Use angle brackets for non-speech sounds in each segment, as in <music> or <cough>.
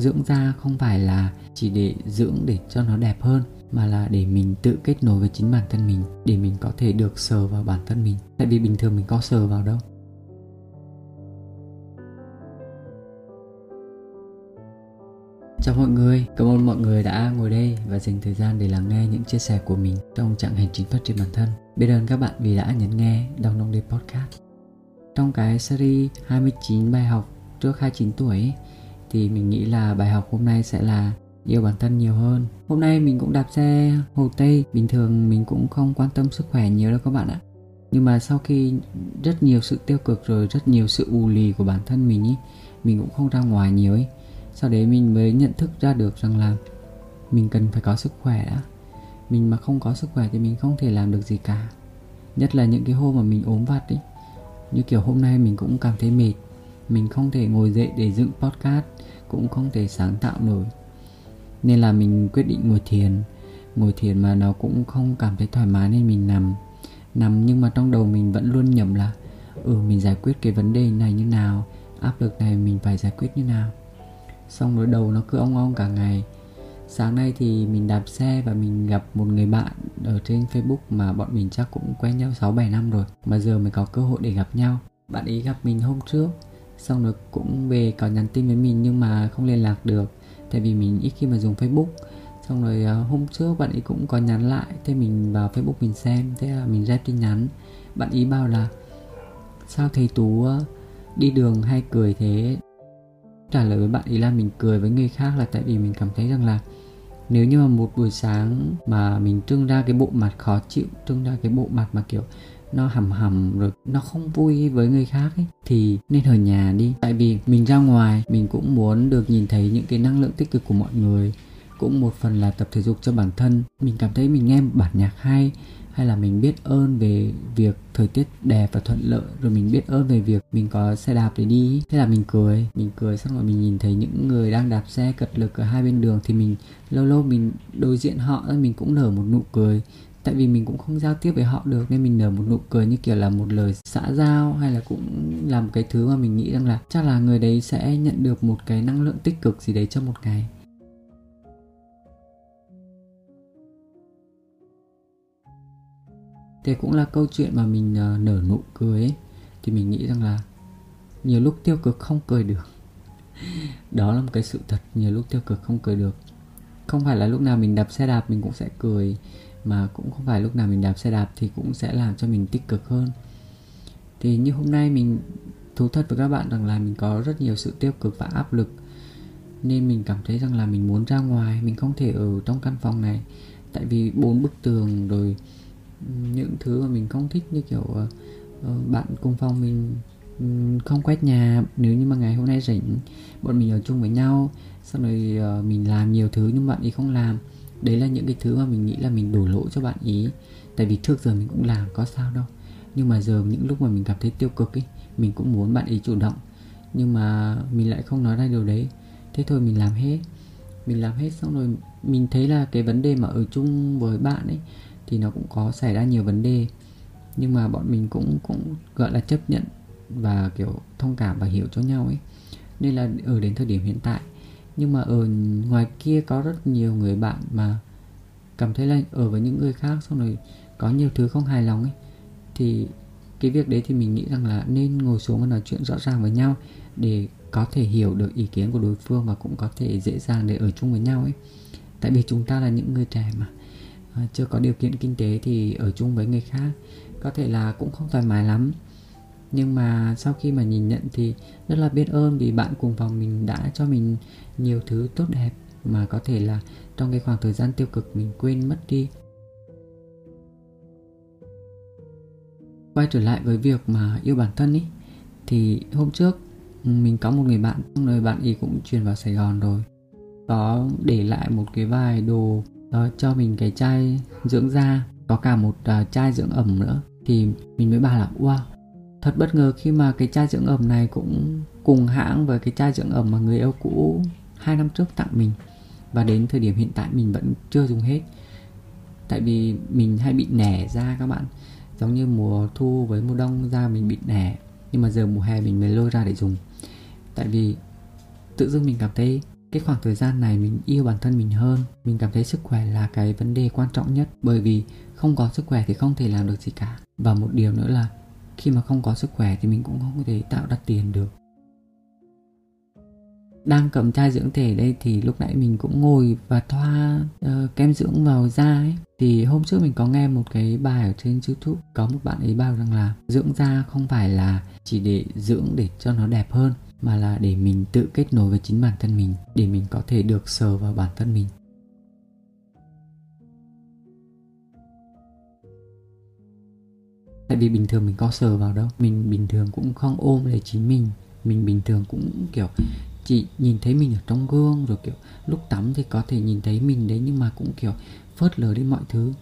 dưỡng da không phải là chỉ để dưỡng để cho nó đẹp hơn mà là để mình tự kết nối với chính bản thân mình để mình có thể được sờ vào bản thân mình tại vì bình thường mình có sờ vào đâu Chào mọi người, cảm ơn mọi người đã ngồi đây và dành thời gian để lắng nghe những chia sẻ của mình trong chặng hành trình phát triển bản thân. Biết ơn các bạn vì đã nhấn nghe Đong Đong Day Podcast. Trong cái series 29 bài học trước 29 tuổi ấy, thì mình nghĩ là bài học hôm nay sẽ là yêu bản thân nhiều hơn. Hôm nay mình cũng đạp xe Hồ Tây, bình thường mình cũng không quan tâm sức khỏe nhiều đâu các bạn ạ. Nhưng mà sau khi rất nhiều sự tiêu cực rồi rất nhiều sự ù lì của bản thân mình ý, mình cũng không ra ngoài nhiều ấy sau đấy mình mới nhận thức ra được rằng là mình cần phải có sức khỏe đã. Mình mà không có sức khỏe thì mình không thể làm được gì cả. Nhất là những cái hôm mà mình ốm vặt ấy như kiểu hôm nay mình cũng cảm thấy mệt mình không thể ngồi dậy để dựng podcast, cũng không thể sáng tạo nổi. Nên là mình quyết định ngồi thiền. Ngồi thiền mà nó cũng không cảm thấy thoải mái nên mình nằm. Nằm nhưng mà trong đầu mình vẫn luôn nhầm là ừ mình giải quyết cái vấn đề này như nào, áp lực này mình phải giải quyết như nào. Xong rồi đầu nó cứ ong ong cả ngày. Sáng nay thì mình đạp xe và mình gặp một người bạn ở trên facebook mà bọn mình chắc cũng quen nhau 6 7 năm rồi, mà giờ mới có cơ hội để gặp nhau. Bạn ấy gặp mình hôm trước xong rồi cũng về có nhắn tin với mình nhưng mà không liên lạc được, tại vì mình ít khi mà dùng facebook. Xong rồi à, hôm trước bạn ấy cũng có nhắn lại, thế mình vào facebook mình xem, thế là mình rep tin nhắn. Bạn ý bảo là, sao thầy tú à, đi đường hay cười thế? Trả lời với bạn ý là mình cười với người khác là tại vì mình cảm thấy rằng là nếu như mà một buổi sáng mà mình trưng ra cái bộ mặt khó chịu, trưng ra cái bộ mặt mà kiểu nó hầm hầm rồi nó không vui với người khác ấy, thì nên ở nhà đi. Tại vì mình ra ngoài, mình cũng muốn được nhìn thấy những cái năng lượng tích cực của mọi người, cũng một phần là tập thể dục cho bản thân. Mình cảm thấy mình nghe một bản nhạc hay hay là mình biết ơn về việc thời tiết đẹp và thuận lợi, rồi mình biết ơn về việc mình có xe đạp để đi. Thế là mình cười mình cười xong rồi mình nhìn thấy những người đang đạp xe cật lực ở hai bên đường thì mình, lâu lâu mình đối diện họ, mình cũng nở một nụ cười tại vì mình cũng không giao tiếp với họ được, nên mình nở một nụ cười như kiểu là một lời xã giao, hay là cũng làm một cái thứ mà mình nghĩ rằng là chắc là người đấy sẽ nhận được một cái năng lượng tích cực gì đấy trong một ngày. Thế cũng là câu chuyện mà mình ờ, nở nụ cười ấy, thì mình nghĩ rằng là nhiều lúc tiêu cực không cười được. <laughs> Đó là một cái sự thật, nhiều lúc tiêu cực không cười được. Không phải là lúc nào mình đạp xe đạp mình cũng sẽ cười mà cũng không phải lúc nào mình đạp xe đạp thì cũng sẽ làm cho mình tích cực hơn. Thì như hôm nay mình thú thật với các bạn rằng là mình có rất nhiều sự tiêu cực và áp lực nên mình cảm thấy rằng là mình muốn ra ngoài mình không thể ở trong căn phòng này. Tại vì bốn bức tường rồi những thứ mà mình không thích như kiểu uh, bạn cùng phòng mình um, không quét nhà nếu như mà ngày hôm nay rảnh bọn mình ở chung với nhau xong rồi uh, mình làm nhiều thứ nhưng bạn ấy không làm đấy là những cái thứ mà mình nghĩ là mình đổ lỗi cho bạn ý. Tại vì trước giờ mình cũng làm, có sao đâu. Nhưng mà giờ những lúc mà mình cảm thấy tiêu cực ấy mình cũng muốn bạn ý chủ động. Nhưng mà mình lại không nói ra điều đấy. Thế thôi mình làm hết. Mình làm hết xong rồi mình thấy là cái vấn đề mà ở chung với bạn ấy thì nó cũng có xảy ra nhiều vấn đề. Nhưng mà bọn mình cũng cũng gọi là chấp nhận và kiểu thông cảm và hiểu cho nhau ấy. Nên là ở đến thời điểm hiện tại nhưng mà ở ngoài kia có rất nhiều người bạn mà cảm thấy là ở với những người khác xong rồi có nhiều thứ không hài lòng ấy. Thì cái việc đấy thì mình nghĩ rằng là nên ngồi xuống và nói chuyện rõ ràng với nhau để có thể hiểu được ý kiến của đối phương và cũng có thể dễ dàng để ở chung với nhau ấy. Tại vì chúng ta là những người trẻ mà À, chưa có điều kiện kinh tế thì ở chung với người khác có thể là cũng không thoải mái lắm nhưng mà sau khi mà nhìn nhận thì rất là biết ơn vì bạn cùng phòng mình đã cho mình nhiều thứ tốt đẹp mà có thể là trong cái khoảng thời gian tiêu cực mình quên mất đi. Quay trở lại với việc mà yêu bản thân ý thì hôm trước ừ, mình có một người bạn người bạn ấy cũng chuyển vào Sài Gòn rồi. Có để lại một cái vài đồ đó, cho mình cái chai dưỡng da có cả một uh, chai dưỡng ẩm nữa. Thì mình mới bảo là wow thật bất ngờ khi mà cái chai dưỡng ẩm này cũng cùng hãng với cái chai dưỡng ẩm mà người yêu cũ hai năm trước tặng mình. Và đến thời điểm hiện tại mình vẫn chưa dùng hết. Tại vì mình hay bị nẻ da các bạn. Giống như mùa thu với mùa đông da mình bị nẻ. Nhưng mà giờ mùa hè mình mới lôi ra để dùng. Tại vì tự dưng mình cảm thấy cái khoảng thời gian này mình yêu bản thân mình hơn. Mình cảm thấy sức khỏe là cái vấn đề quan trọng nhất. Bởi vì không có sức khỏe thì không thể làm được gì cả. Và một điều nữa là khi mà không có sức khỏe thì mình cũng không có thể tạo ra tiền được. Đang cầm chai dưỡng thể đây thì lúc nãy mình cũng ngồi và thoa uh, kem dưỡng vào da ấy. Thì hôm trước mình có nghe một cái bài ở trên youtube có một bạn ấy bảo rằng là dưỡng da không phải là chỉ để dưỡng để cho nó đẹp hơn mà là để mình tự kết nối với chính bản thân mình để mình có thể được sờ vào bản thân mình. Tại vì bình thường mình có sờ vào đâu. Mình bình thường cũng không ôm lấy chính mình. Mình bình thường cũng, kiểu, chỉ nhìn thấy mình ở trong gương, rồi, kiểu, lúc tắm thì có thể nhìn thấy mình đấy, nhưng mà cũng, kiểu, phớt lờ đi mọi thứ.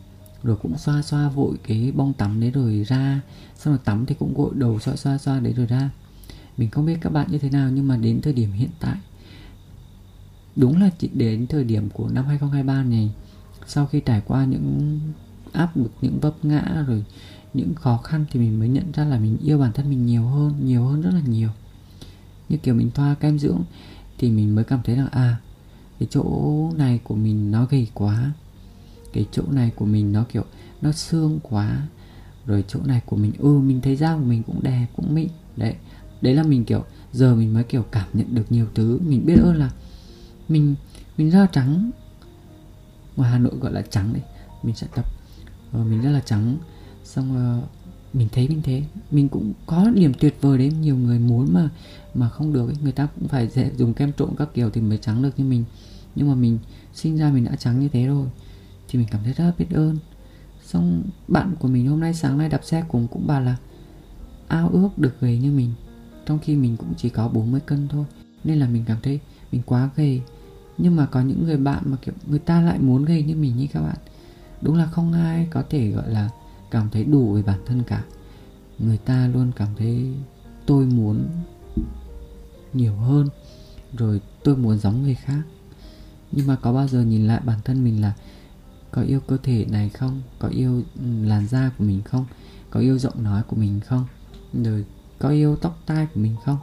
Rồi cũng xoa xoa vội cái bông tắm đấy rồi ra. Xong rồi tắm thì cũng gội đầu xoa xoa xoa đấy rồi ra. Mình không biết các bạn như thế nào, nhưng mà đến thời điểm hiện tại, đúng là chỉ đến thời điểm của năm 2023 này, sau khi trải qua những áp lực, những vấp ngã rồi những khó khăn thì mình mới nhận ra là mình yêu bản thân mình nhiều hơn nhiều hơn rất là nhiều. Như kiểu mình thoa kem dưỡng thì mình mới cảm thấy là à cái chỗ này của mình nó gầy quá cái chỗ này của mình nó kiểu nó xương quá rồi chỗ này của mình ừ mình thấy da của mình cũng đẹp cũng mịn. Đấy đấy là mình kiểu giờ mình mới kiểu cảm nhận được nhiều thứ. Mình biết ơn là mình mình rất là trắng. Ngoài hà nội gọi là trắng đấy mình sẽ tập. Ờ, mình rất là trắng xong uh, mình thấy mình thế. Mình cũng có điểm tuyệt vời đấy. Nhiều người muốn mà mà không được ấy. người ta cũng phải dễ dùng kem trộn các kiểu thì mới trắng được như mình. Nhưng mà mình sinh ra mình đã trắng như thế rồi thì mình cảm thấy rất là biết ơn. Xong bạn của mình hôm nay sáng nay đạp xe cùng cũng bảo là ao ước được gầy như mình. Trong khi mình cũng chỉ có 40 cân thôi. Nên là mình cảm thấy mình quá gầy. Nhưng mà có những người bạn mà kiểu người ta lại muốn gầy như mình như các bạn. Đúng là không ai có thể gọi là cảm thấy đủ về bản thân cả. Người ta luôn cảm thấy tôi muốn nhiều hơn, rồi tôi muốn giống người khác. Nhưng mà có bao giờ nhìn lại bản thân mình là có yêu cơ thể này không? Có yêu ừ, làn da của mình không? Có yêu giọng nói của mình không? Rồi có yêu tóc tai của mình không?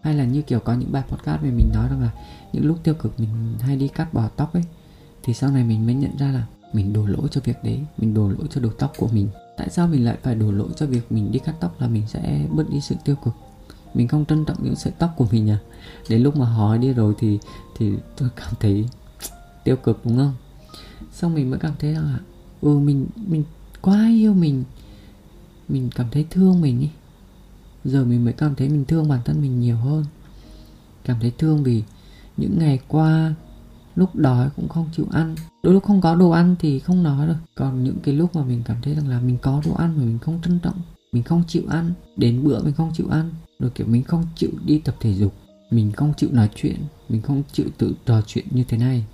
Hay là như kiểu có những bài podcast về mình nói rằng là những lúc tiêu cực mình hay đi cắt bỏ tóc ấy, thì sau này mình mới nhận ra là mình đổ lỗi cho việc đấy, mình đổ lỗi cho đầu tóc của mình. Tại sao mình lại phải đổ lỗi cho việc mình đi cắt tóc là mình sẽ bớt đi sự tiêu cực? Mình không trân trọng những sợi tóc của mình à? Đến lúc mà hỏi đi rồi thì thì tôi cảm thấy <tsk> tiêu cực, đúng không? Xong mình mới cảm thấy rằng là ừ mình mình quá yêu mình. Mình cảm thấy thương mình ý. Giờ mình mới cảm thấy mình thương bản thân mình nhiều hơn. Cảm thấy thương vì những ngày qua lúc đói cũng không chịu ăn. Đôi lúc không có đồ ăn thì không nói được. Còn những cái lúc mà mình cảm thấy rằng là mình có đồ ăn mà mình không trân trọng, mình không chịu ăn, đến bữa mình không chịu ăn, rồi kiểu mình không chịu đi tập thể dục, mình không chịu nói chuyện, mình không chịu tự trò chuyện như thế này.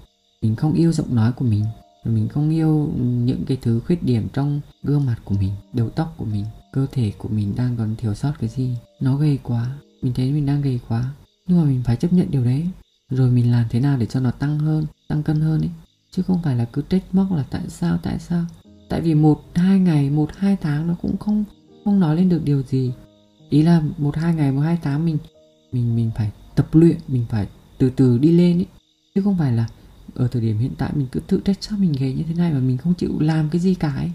Mình không yêu giọng nói của mình, rồi mình không yêu những cái thứ khuyết điểm trong gương mặt của mình, đầu tóc của mình, cơ thể của mình đang còn thiếu sót cái gì. Nó gầy quá, mình thấy mình đang gầy quá, nhưng mà mình phải chấp nhận điều đấy rồi mình làm thế nào để cho nó tăng hơn, tăng cân hơn ấy? Chứ không phải là cứ trách móc là tại sao tại sao? Tại vì một, hai ngày, một, hai tháng nó cũng không không nói lên được điều gì. Ý là một, hai ngày, một, hai tháng mình mình mình phải tập luyện, mình phải từ từ đi lên ấy. Chứ không phải là ở thời điểm hiện tại mình cứ tự trách sao mình gầy như thế này mà mình không chịu làm cái gì cả ấy.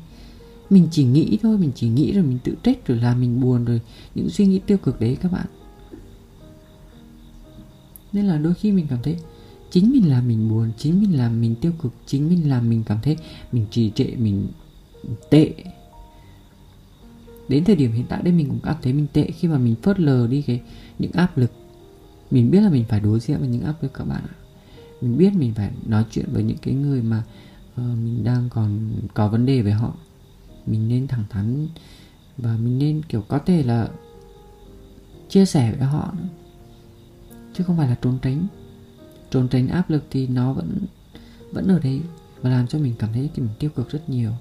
Mình chỉ nghĩ thôi, mình chỉ nghĩ rồi mình tự trách, rồi là mình buồn, rồi những suy nghĩ tiêu cực đấy các bạn nên là đôi khi mình cảm thấy chính mình làm mình buồn chính mình làm mình tiêu cực chính mình làm mình cảm thấy mình trì trệ mình tệ. Đến thời điểm hiện tại đây mình cũng cảm thấy mình tệ khi mà mình phớt lờ đi cái những áp lực. Mình biết là mình phải đối diện với những áp lực các bạn ạ. Mình biết mình phải nói chuyện với những cái người mà uh, mình đang còn có vấn đề với họ. Mình nên thẳng thắn và mình nên kiểu có thể là chia sẻ với họ. nữa chứ không phải là trốn tránh. Trốn tránh áp lực thì nó vẫn vẫn ở đấy và làm cho mình cảm thấy mình tiêu cực rất nhiều.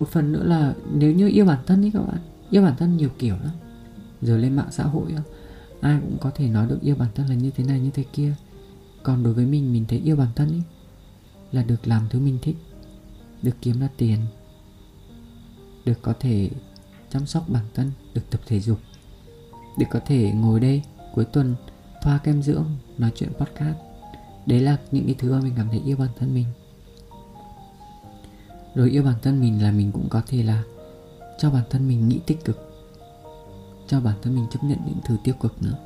Một phần nữa là nếu như yêu bản thân ấy các bạn, yêu bản thân nhiều kiểu lắm. Giờ lên mạng xã hội ai cũng có thể nói được yêu bản thân là như thế này, như thế kia. Còn đối với mình mình thấy yêu bản thân ấy là được làm thứ mình thích, được kiếm ra tiền, được có thể chăm sóc bản thân, được tập thể dục để có thể ngồi đây cuối tuần thoa kem dưỡng, nói chuyện podcast. Đấy là những cái thứ mà mình cảm thấy yêu bản thân mình. Rồi yêu bản thân mình là mình cũng có thể là cho bản thân mình nghĩ tích cực, cho bản thân mình chấp nhận những thứ tiêu cực nữa.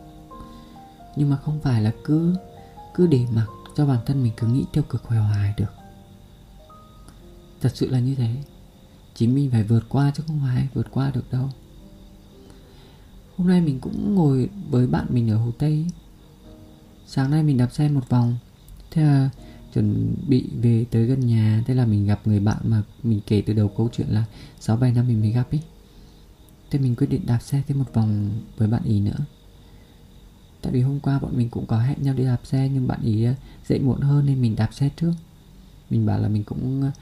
Nhưng mà không phải là cứ cứ để mặc cho bản thân mình cứ nghĩ tiêu cực hoài hoài được. Thật sự là như thế. Chính mình phải vượt qua chứ không phải vượt qua được đâu hôm nay mình cũng ngồi với bạn mình ở hồ tây. Sáng nay mình đạp xe một vòng. Thế là chuẩn bị về tới gần nhà. Thế là mình gặp người bạn mà mình kể từ đầu câu chuyện là sáu bảy năm mình mới gặp ý. Thế mình quyết định đạp xe thêm một vòng với bạn ý nữa. Tại vì hôm qua bọn mình cũng có hẹn nhau đi đạp xe, nhưng bạn ý à, dậy muộn hơn nên mình đạp xe trước. Mình bảo là mình cũng à,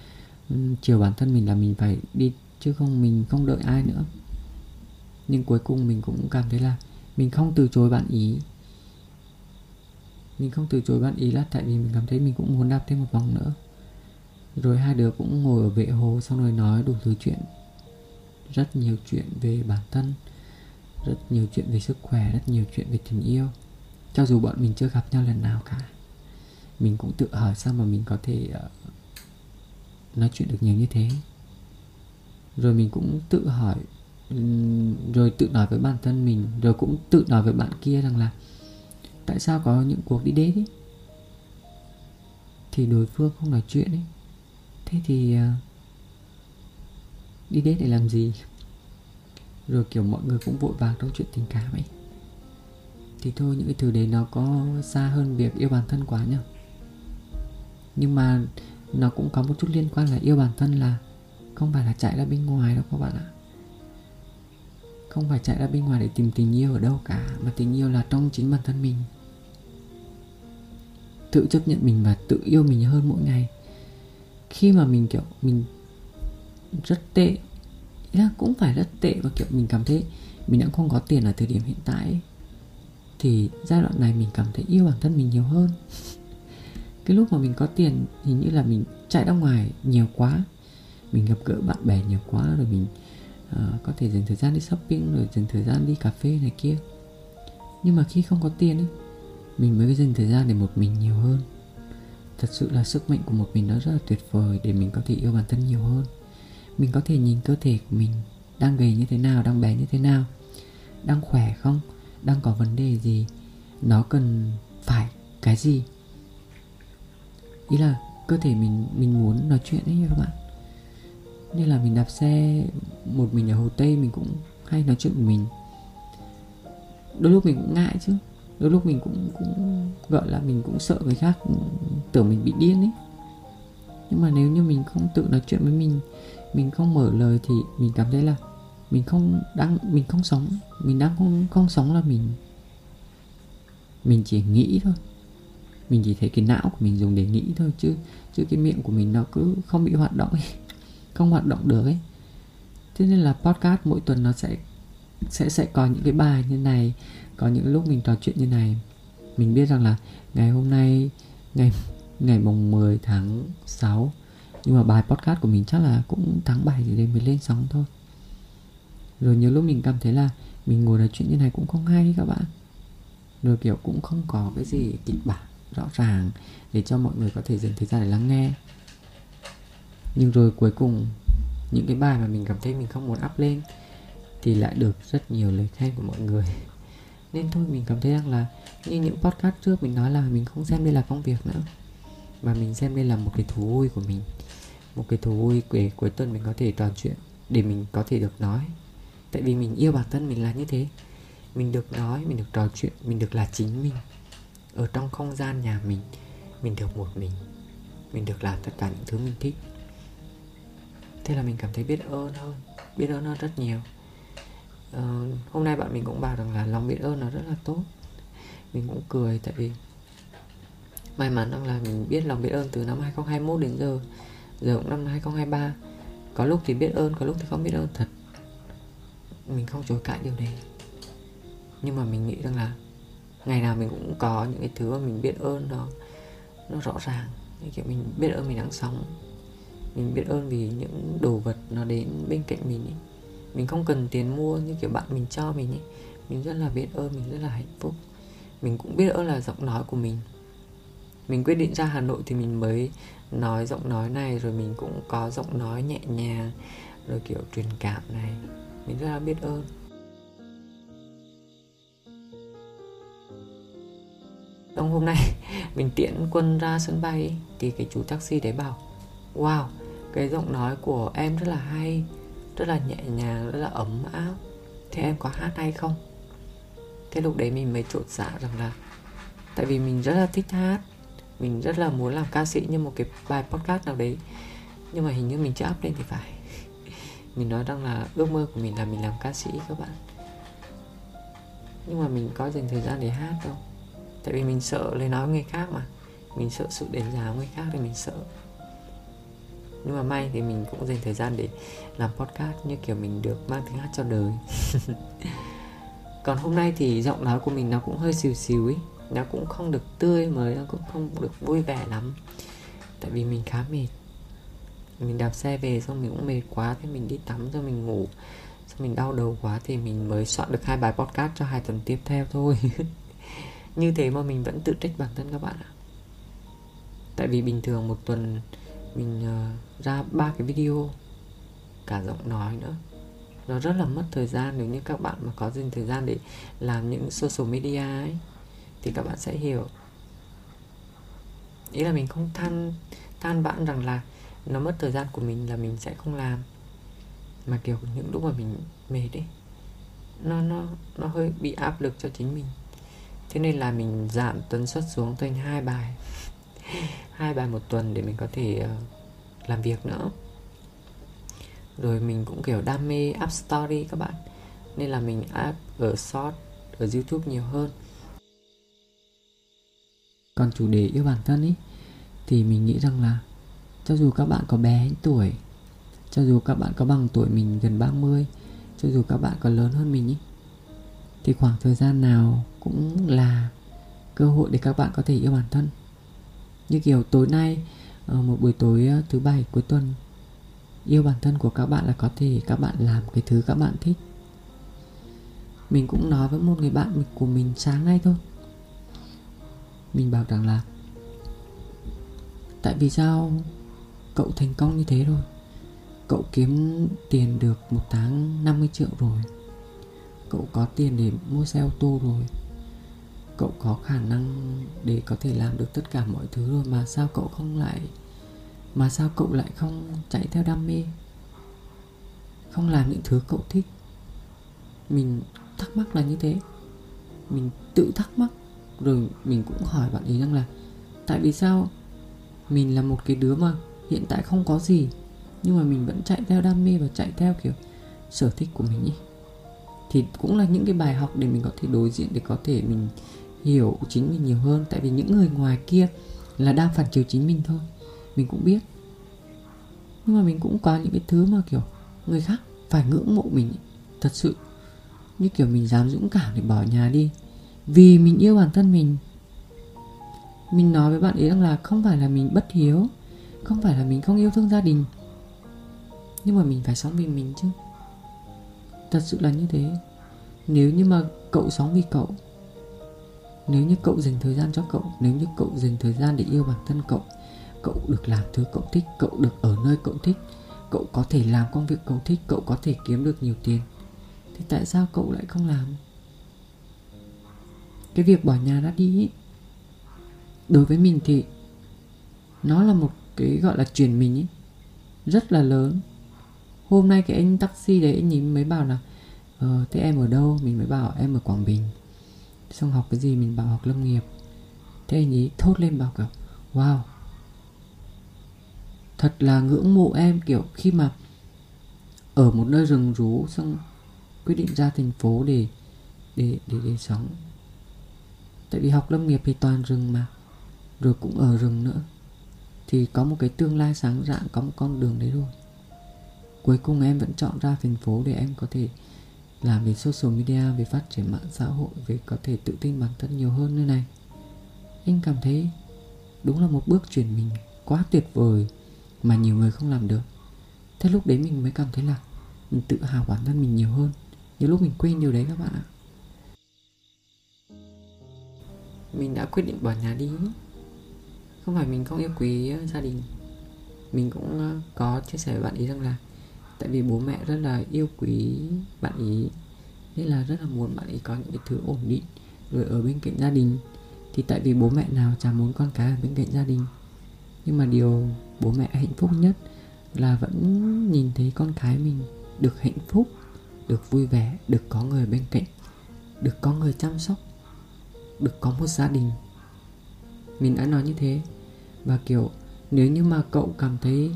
ừ, chiều bản thân mình là mình phải đi, chứ không mình không đợi ai nữa nhưng cuối cùng mình cũng cảm thấy là mình không từ chối bạn ý. Mình không từ chối bạn ý là tại vì mình cảm thấy mình cũng muốn đạp thêm một vòng nữa. Rồi hai đứa cũng ngồi ở vệ hồ xong rồi nói đủ thứ chuyện. Rất nhiều chuyện về bản thân rất nhiều chuyện về sức khỏe rất nhiều chuyện về tình yêu. Cho dù bọn mình chưa gặp nhau lần nào cả mình cũng tự hỏi sao mà mình có thể uh, nói chuyện được nhiều như thế. Rồi mình cũng tự hỏi rồi tự nói với bản thân mình, rồi cũng tự nói với bạn kia rằng là, tại sao có những cuộc đi đến ấy thì đối phương không nói chuyện ấy. Thế thì ờ, đi đến để làm gì? Rồi kiểu mọi người cũng vội vàng trong chuyện tình cảm ấy. Thì thôi, những cái thứ đấy nó có xa hơn việc yêu bản thân quá nhá nhưng mà nó cũng có một chút liên quan là yêu bản thân là không phải là chạy ra bên ngoài đâu các bạn ạ không phải chạy ra bên ngoài để tìm tình yêu ở đâu cả mà tình yêu là trong chính bản thân mình. Tự chấp nhận mình và tự yêu mình hơn mỗi ngày. Khi mà mình kiểu mình rất tệ ý là cũng phải rất tệ và kiểu mình cảm thấy mình đã không có tiền ở thời điểm hiện tại ấy, thì giai đoạn này mình cảm thấy yêu bản thân mình nhiều hơn. <laughs> Cái lúc mà mình có tiền hình như là mình chạy ra ngoài nhiều quá mình gặp gỡ bạn bè nhiều quá rồi mình à, có thể dành thời gian đi shopping rồi dành thời gian đi cà phê này kia. Nhưng mà khi không có tiền ấy mình mới dành thời gian để một mình nhiều hơn. Thật sự là sức mạnh của một mình nó rất là tuyệt vời để mình có thể yêu bản thân nhiều hơn. Mình có thể nhìn cơ thể của mình đang gầy như thế nào đang bé như thế nào đang khỏe không đang có vấn đề gì nó cần phải cái gì. Ý là cơ thể mình mình muốn nói chuyện ấy các bạn nên là mình đạp xe, một mình ở hồ tây mình cũng hay nói chuyện của mình. Đôi lúc mình cũng ngại chứ. Đôi lúc mình cũng cũng gọi là mình cũng sợ người khác ừ, tưởng mình bị điên ấy. Nhưng mà nếu như mình không tự nói chuyện với mình mình không mở lời thì mình cảm thấy là mình không đang, mình không sống. Mình đang không không sống là mình mình chỉ nghĩ thôi. Mình chỉ thấy cái não của mình dùng để nghĩ thôi, chứ chứ cái miệng của mình nó cứ không bị hoạt động ấy không hoạt động được ấy. Thế nên là podcast mỗi tuần nó sẽ sẽ sẽ có những cái bài như này, có những lúc mình trò chuyện như này. Mình biết rằng là ngày hôm nay, ngày ngày mùng 10 tháng 6 nhưng mà bài podcast của mình chắc là cũng tháng 7 gì đấy mới lên sóng thôi. Rồi nhiều lúc mình cảm thấy là mình ngồi nói chuyện như này cũng không hay các bạn. Rồi kiểu cũng không có cái gì kịch bản rõ ràng để cho mọi người có thể dành thời gian để lắng nghe nhưng rồi cuối cùng, những cái bài mà mình cảm thấy mình không muốn up lên thì lại được rất nhiều lời khen của mọi người. Nên thôi, mình cảm thấy rằng là như những podcast trước mình nói là mình không xem đây là công việc nữa, mà mình xem đây là một cái thú vui của mình, một cái thú vui để cuối tuần mình có thể trò chuyện để mình có thể được nói. Tại vì mình yêu bản thân mình là như thế. Mình được nói, mình được trò chuyện, mình được là chính mình. Ở trong không gian nhà mình mình được một mình. Mình được làm tất cả những thứ mình thích thế là mình cảm thấy biết ơn hơn biết ơn hơn rất nhiều. Ờ, hôm nay bạn mình cũng bảo rằng là lòng biết ơn nó rất là tốt. Mình cũng cười tại vì may mắn rằng là mình biết lòng biết ơn từ năm 2021 đến giờ. Giờ cũng năm 2023 có lúc thì biết ơn có lúc thì không biết ơn thật. Mình không chối cãi điều đấy. Nhưng mà mình nghĩ rằng là ngày nào mình cũng có những cái thứ mà mình biết ơn nó nó rõ ràng. Như kiểu mình biết ơn mình đang sống mình biết ơn vì những đồ vật nó đến bên cạnh mình ấy. mình không cần tiền mua như kiểu bạn mình cho mình ấy. Mình rất là biết ơn mình rất là hạnh phúc. Mình cũng biết ơn là giọng nói của mình. Mình quyết định ra hà nội thì mình mới nói giọng nói này rồi mình cũng có giọng nói nhẹ nhàng rồi kiểu truyền cảm này. Mình rất là biết ơn. Xong hôm nay <laughs> mình tiễn quân ra sân bay thì cái chú taxi đấy bảo Wow, cái giọng nói của em rất là hay, rất là nhẹ nhàng, rất là ấm áp. Thế em có hát hay không? Thế lúc đấy mình mới trột dạ rằng là Tại vì mình rất là thích hát Mình rất là muốn làm ca sĩ như một cái bài podcast nào đấy Nhưng mà hình như mình chưa up lên thì phải. <laughs> Mình nói rằng là ước mơ của mình là mình làm ca sĩ các bạn. Nhưng mà mình có dành thời gian để hát đâu tại vì mình sợ lời nói người khác mà. Mình sợ sự đánh giá người khác thì mình sợ nhưng mà may thì mình cũng dành thời gian để làm podcast như kiểu mình được mang tiếng hát cho đời. <laughs> Còn hôm nay thì giọng nói của mình nó cũng hơi xìu xìu ấy. Nó cũng không được tươi mới, nó cũng không được vui vẻ lắm. Tại vì mình khá mệt. Mình đạp xe về xong mình cũng mệt quá, thế mình đi tắm rồi mình ngủ. Xong mình đau đầu quá thì mình mới soạn được hai bài podcast cho hai tuần tiếp theo thôi. <laughs> Như thế mà mình vẫn tự trách bản thân các bạn ạ. Tại vì bình thường một tuần mình uh, ra ba cái video cả giọng nói nữa. Nó rất là mất thời gian. Nếu như các bạn mà có dành thời gian để làm những social media ấy thì các bạn sẽ hiểu. Ý là mình không than than bạn rằng là nó mất thời gian của mình là mình sẽ không làm. Mà kiểu những lúc mà mình mệt ấy nó nó nó hơi bị áp lực cho chính mình. Thế nên là mình giảm tần suất xuống thành hai bài hai bài một tuần để mình có thể uh, làm việc nữa. Rồi mình cũng kiểu đam mê up story các bạn nên là mình up ở short ở youtube nhiều hơn. Còn chủ đề yêu bản thân ý thì mình nghĩ rằng là cho dù các bạn có bé tuổi cho dù các bạn có bằng tuổi mình gần 30 cho dù các bạn có lớn hơn mình ý thì khoảng thời gian nào cũng là cơ hội để các bạn có thể yêu bản thân như kiểu tối nay ờ, một buổi tối ờ, thứ bảy cuối tuần, yêu bản thân của các bạn là có thể các bạn làm cái thứ các bạn thích. Mình cũng nói với một người bạn của mình sáng nay thôi. Mình bảo rằng là, tại vì sao cậu thành công như thế rồi? Cậu kiếm tiền được một tháng 50 triệu rồi. Cậu có tiền để mua xe ô tô rồi cậu có khả năng để có thể làm được tất cả mọi thứ rồi mà sao cậu không lại, mà sao cậu lại không chạy theo đam mê? Không làm những thứ cậu thích. Mình thắc mắc là như thế. Mình tự thắc mắc. Rồi mình cũng hỏi bạn ấy rằng là, tại vì sao? Mình là một cái đứa mà hiện tại không có gì, nhưng mà mình vẫn chạy theo đam mê và chạy theo kiểu sở thích của mình ý thì cũng là những cái bài học để mình có thể đối diện để có thể mình hiểu chính mình nhiều hơn. Tại vì những người ngoài kia là đang phản chiếu chính mình thôi. Mình cũng biết. Nhưng mà mình cũng có những cái thứ mà kiểu người khác phải ngưỡng mộ mình thật sự. Như kiểu mình dám dũng cảm để bỏ nhà đi. Vì mình yêu bản thân mình. Mình nói với bạn ấy rằng là không phải là mình bất hiếu, không phải là mình không yêu thương gia đình. Nhưng mà mình phải sống vì mình chứ. Thật sự là như thế. Nếu như mà cậu sống vì cậu nếu như cậu dành thời gian cho cậu nếu như cậu dành thời gian để yêu bản thân cậu cậu được làm thứ cậu thích cậu được ở nơi cậu thích cậu có thể làm công việc cậu thích cậu có thể kiếm được nhiều tiền thì tại sao cậu lại không làm? Cái việc bỏ nhà ra đi ý, đối với mình thì nó là một cái gọi là chuyển mình ý, rất là lớn. Hôm nay cái anh taxi đấy anh nhìn mới bảo là ờ thế em ở đâu? Mình mới bảo em ở quảng bình xong học cái gì mình bảo học lâm nghiệp. Thế anh ấy thốt lên bảo kiểu, wow, thật là ngưỡng mộ em. Kiểu khi mà ở một nơi rừng rú xong quyết định ra thành phố để để để để sống. Tại vì học lâm nghiệp thì toàn rừng mà, rồi cũng ở rừng nữa. Thì có một cái tương lai sáng rạng, có một con đường đấy rồi. Cuối cùng em vẫn chọn ra thành phố để em có thể làm về social media về phát triển mạng xã hội về có thể tự tin bản thân nhiều hơn như này. Anh cảm thấy đúng là một bước chuyển mình quá tuyệt vời mà nhiều người không làm được. Thế lúc đấy mình mới cảm thấy là mình tự hào bản thân mình nhiều hơn nhiều lúc mình quên điều đấy các bạn ạ. Mình đã quyết định bỏ nhà đi. Không phải mình không yêu quý gia đình. Mình cũng ờ, có chia sẻ với bạn ý rằng là tại vì bố mẹ rất là yêu quý bạn ý, nên là rất là muốn bạn ý có những cái thứ ổn định rồi ở bên cạnh gia đình. Thì tại vì bố mẹ nào chả muốn con cái ở bên cạnh gia đình. Nhưng mà điều bố mẹ hạnh phúc nhất là vẫn nhìn thấy con cái mình được hạnh phúc, được vui vẻ, được có người bên cạnh, được có người chăm sóc, được có một gia đình. Mình đã nói như thế. Và kiểu, nếu như mà cậu cảm thấy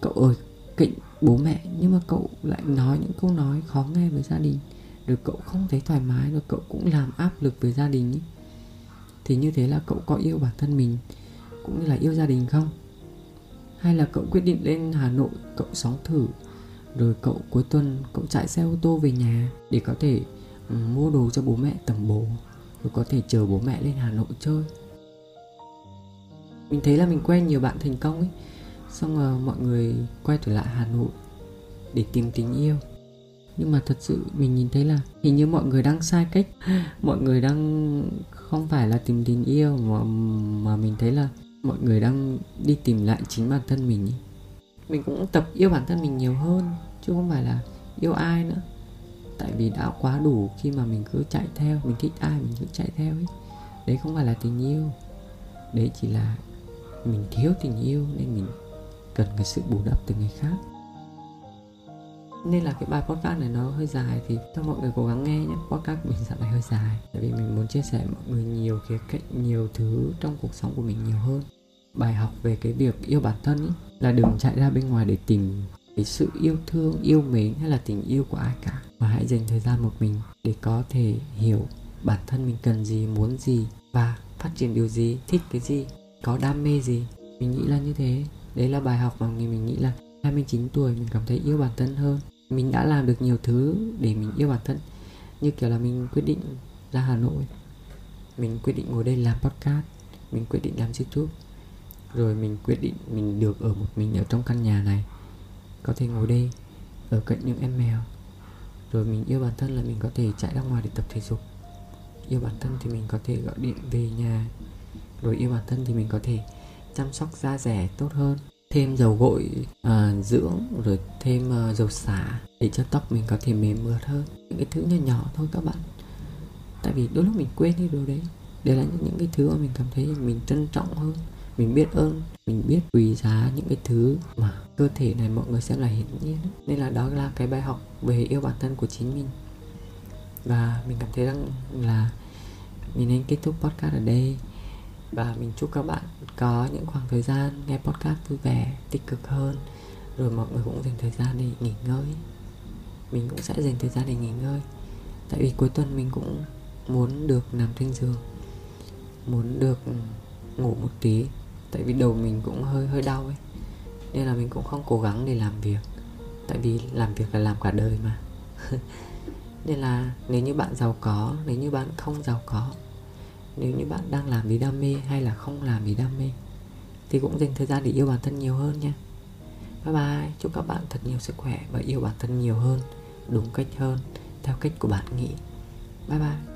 cậu ở cạnh bố mẹ, nhưng mà cậu lại nói những câu nói khó nghe với gia đình. Rồi cậu không thấy thoải mái, rồi cậu cũng làm áp lực với gia đình ý. thì như thế là cậu có yêu bản thân mình, cũng như là yêu gia đình không? Hay là cậu quyết định lên hà nội, cậu sống thử, rồi cậu cuối tuần cậu chạy xe ô tô về nhà để có thể ừ, mua đồ cho bố mẹ tầm bổ, rồi có thể chờ bố mẹ lên hà nội chơi? Mình thấy là mình quen nhiều bạn thành công ấy xong rồi mọi người quay trở lại hà nội để tìm tình yêu. Nhưng mà thật sự mình nhìn thấy là hình như mọi người đang sai cách. <laughs> Mọi người đang không phải là tìm tình yêu mà mà mình thấy là mọi người đang đi tìm lại chính bản thân mình ý. mình cũng tập yêu bản thân mình nhiều hơn, chứ không phải là yêu ai nữa. Tại vì đã quá đủ khi mà mình cứ chạy theo, mình thích ai mình cứ chạy theo ấy đấy không phải là tình yêu. Đấy chỉ là mình thiếu tình yêu nên mình cần cái sự bù đắp từ người khác. Nên là cái bài podcast này nó hơi dài thì cho mọi người cố gắng nghe nhé. Podcast mình dạo này hơi dài tại vì mình muốn chia sẻ mọi người nhiều khía cạnh nhiều thứ trong cuộc sống của mình nhiều hơn. Bài học về cái việc yêu bản thân ý, là đừng chạy ra bên ngoài để tìm cái sự yêu thương yêu mến hay là tình yêu của ai cả. Mà hãy dành thời gian một mình để có thể hiểu bản thân mình cần gì muốn gì và phát triển điều gì thích cái gì có đam mê gì. Mình nghĩ là như thế đấy là bài học mà mình nghĩ là 29 tuổi mình cảm thấy yêu bản thân hơn. Mình đã làm được nhiều thứ để mình yêu bản thân. Như kiểu là mình quyết định ra Hà Nội. Mình quyết định ngồi đây làm podcast. Mình quyết định làm YouTube. Rồi mình quyết định mình được ở một mình ở trong căn nhà này. Có thể ngồi đây, ở cạnh những em mèo. Rồi mình yêu bản thân là mình có thể chạy ra ngoài để tập thể dục. Yêu bản thân thì mình có thể gọi điện về nhà. Rồi yêu bản thân thì mình có thể chăm sóc da rẻ tốt hơn. Thêm dầu gội uh, dưỡng rồi thêm uh, dầu xả để cho tóc mình có thể mềm mượt hơn. Những cái thứ nhỏ nhỏ thôi các bạn. Tại vì đôi lúc mình quên đi điều đấy. Đấy là những, những cái thứ mà mình cảm thấy mình trân trọng hơn mình biết ơn mình biết quý giá những cái thứ mà cơ thể này mọi người xem là hiển nhiên nên là đó là cái bài học về yêu bản thân của chính mình. Và mình cảm thấy rằng là mình nên kết thúc podcast ở đây và mình chúc các bạn có những khoảng thời gian nghe podcast vui vẻ, tích cực hơn. Rồi mọi người cũng dành thời gian để nghỉ ngơi. Mình cũng sẽ dành thời gian để nghỉ ngơi. Tại vì cuối tuần mình cũng muốn được nằm trên giường, muốn được ngủ một tí. Tại vì đầu mình cũng hơi hơi đau ấy. Nên là mình cũng không cố gắng để làm việc. Tại vì làm việc là làm cả đời mà. <laughs> Nên là nếu như bạn giàu có, nếu như bạn không giàu có nếu như bạn đang làm vì đam mê hay là không làm vì đam mê, thì cũng dành thời gian để yêu bản thân nhiều hơn nha. Bye bye, chúc các bạn thật nhiều sức khỏe và yêu bản thân nhiều hơn, đúng cách hơn, theo cách của bạn nghĩ. Bye bye.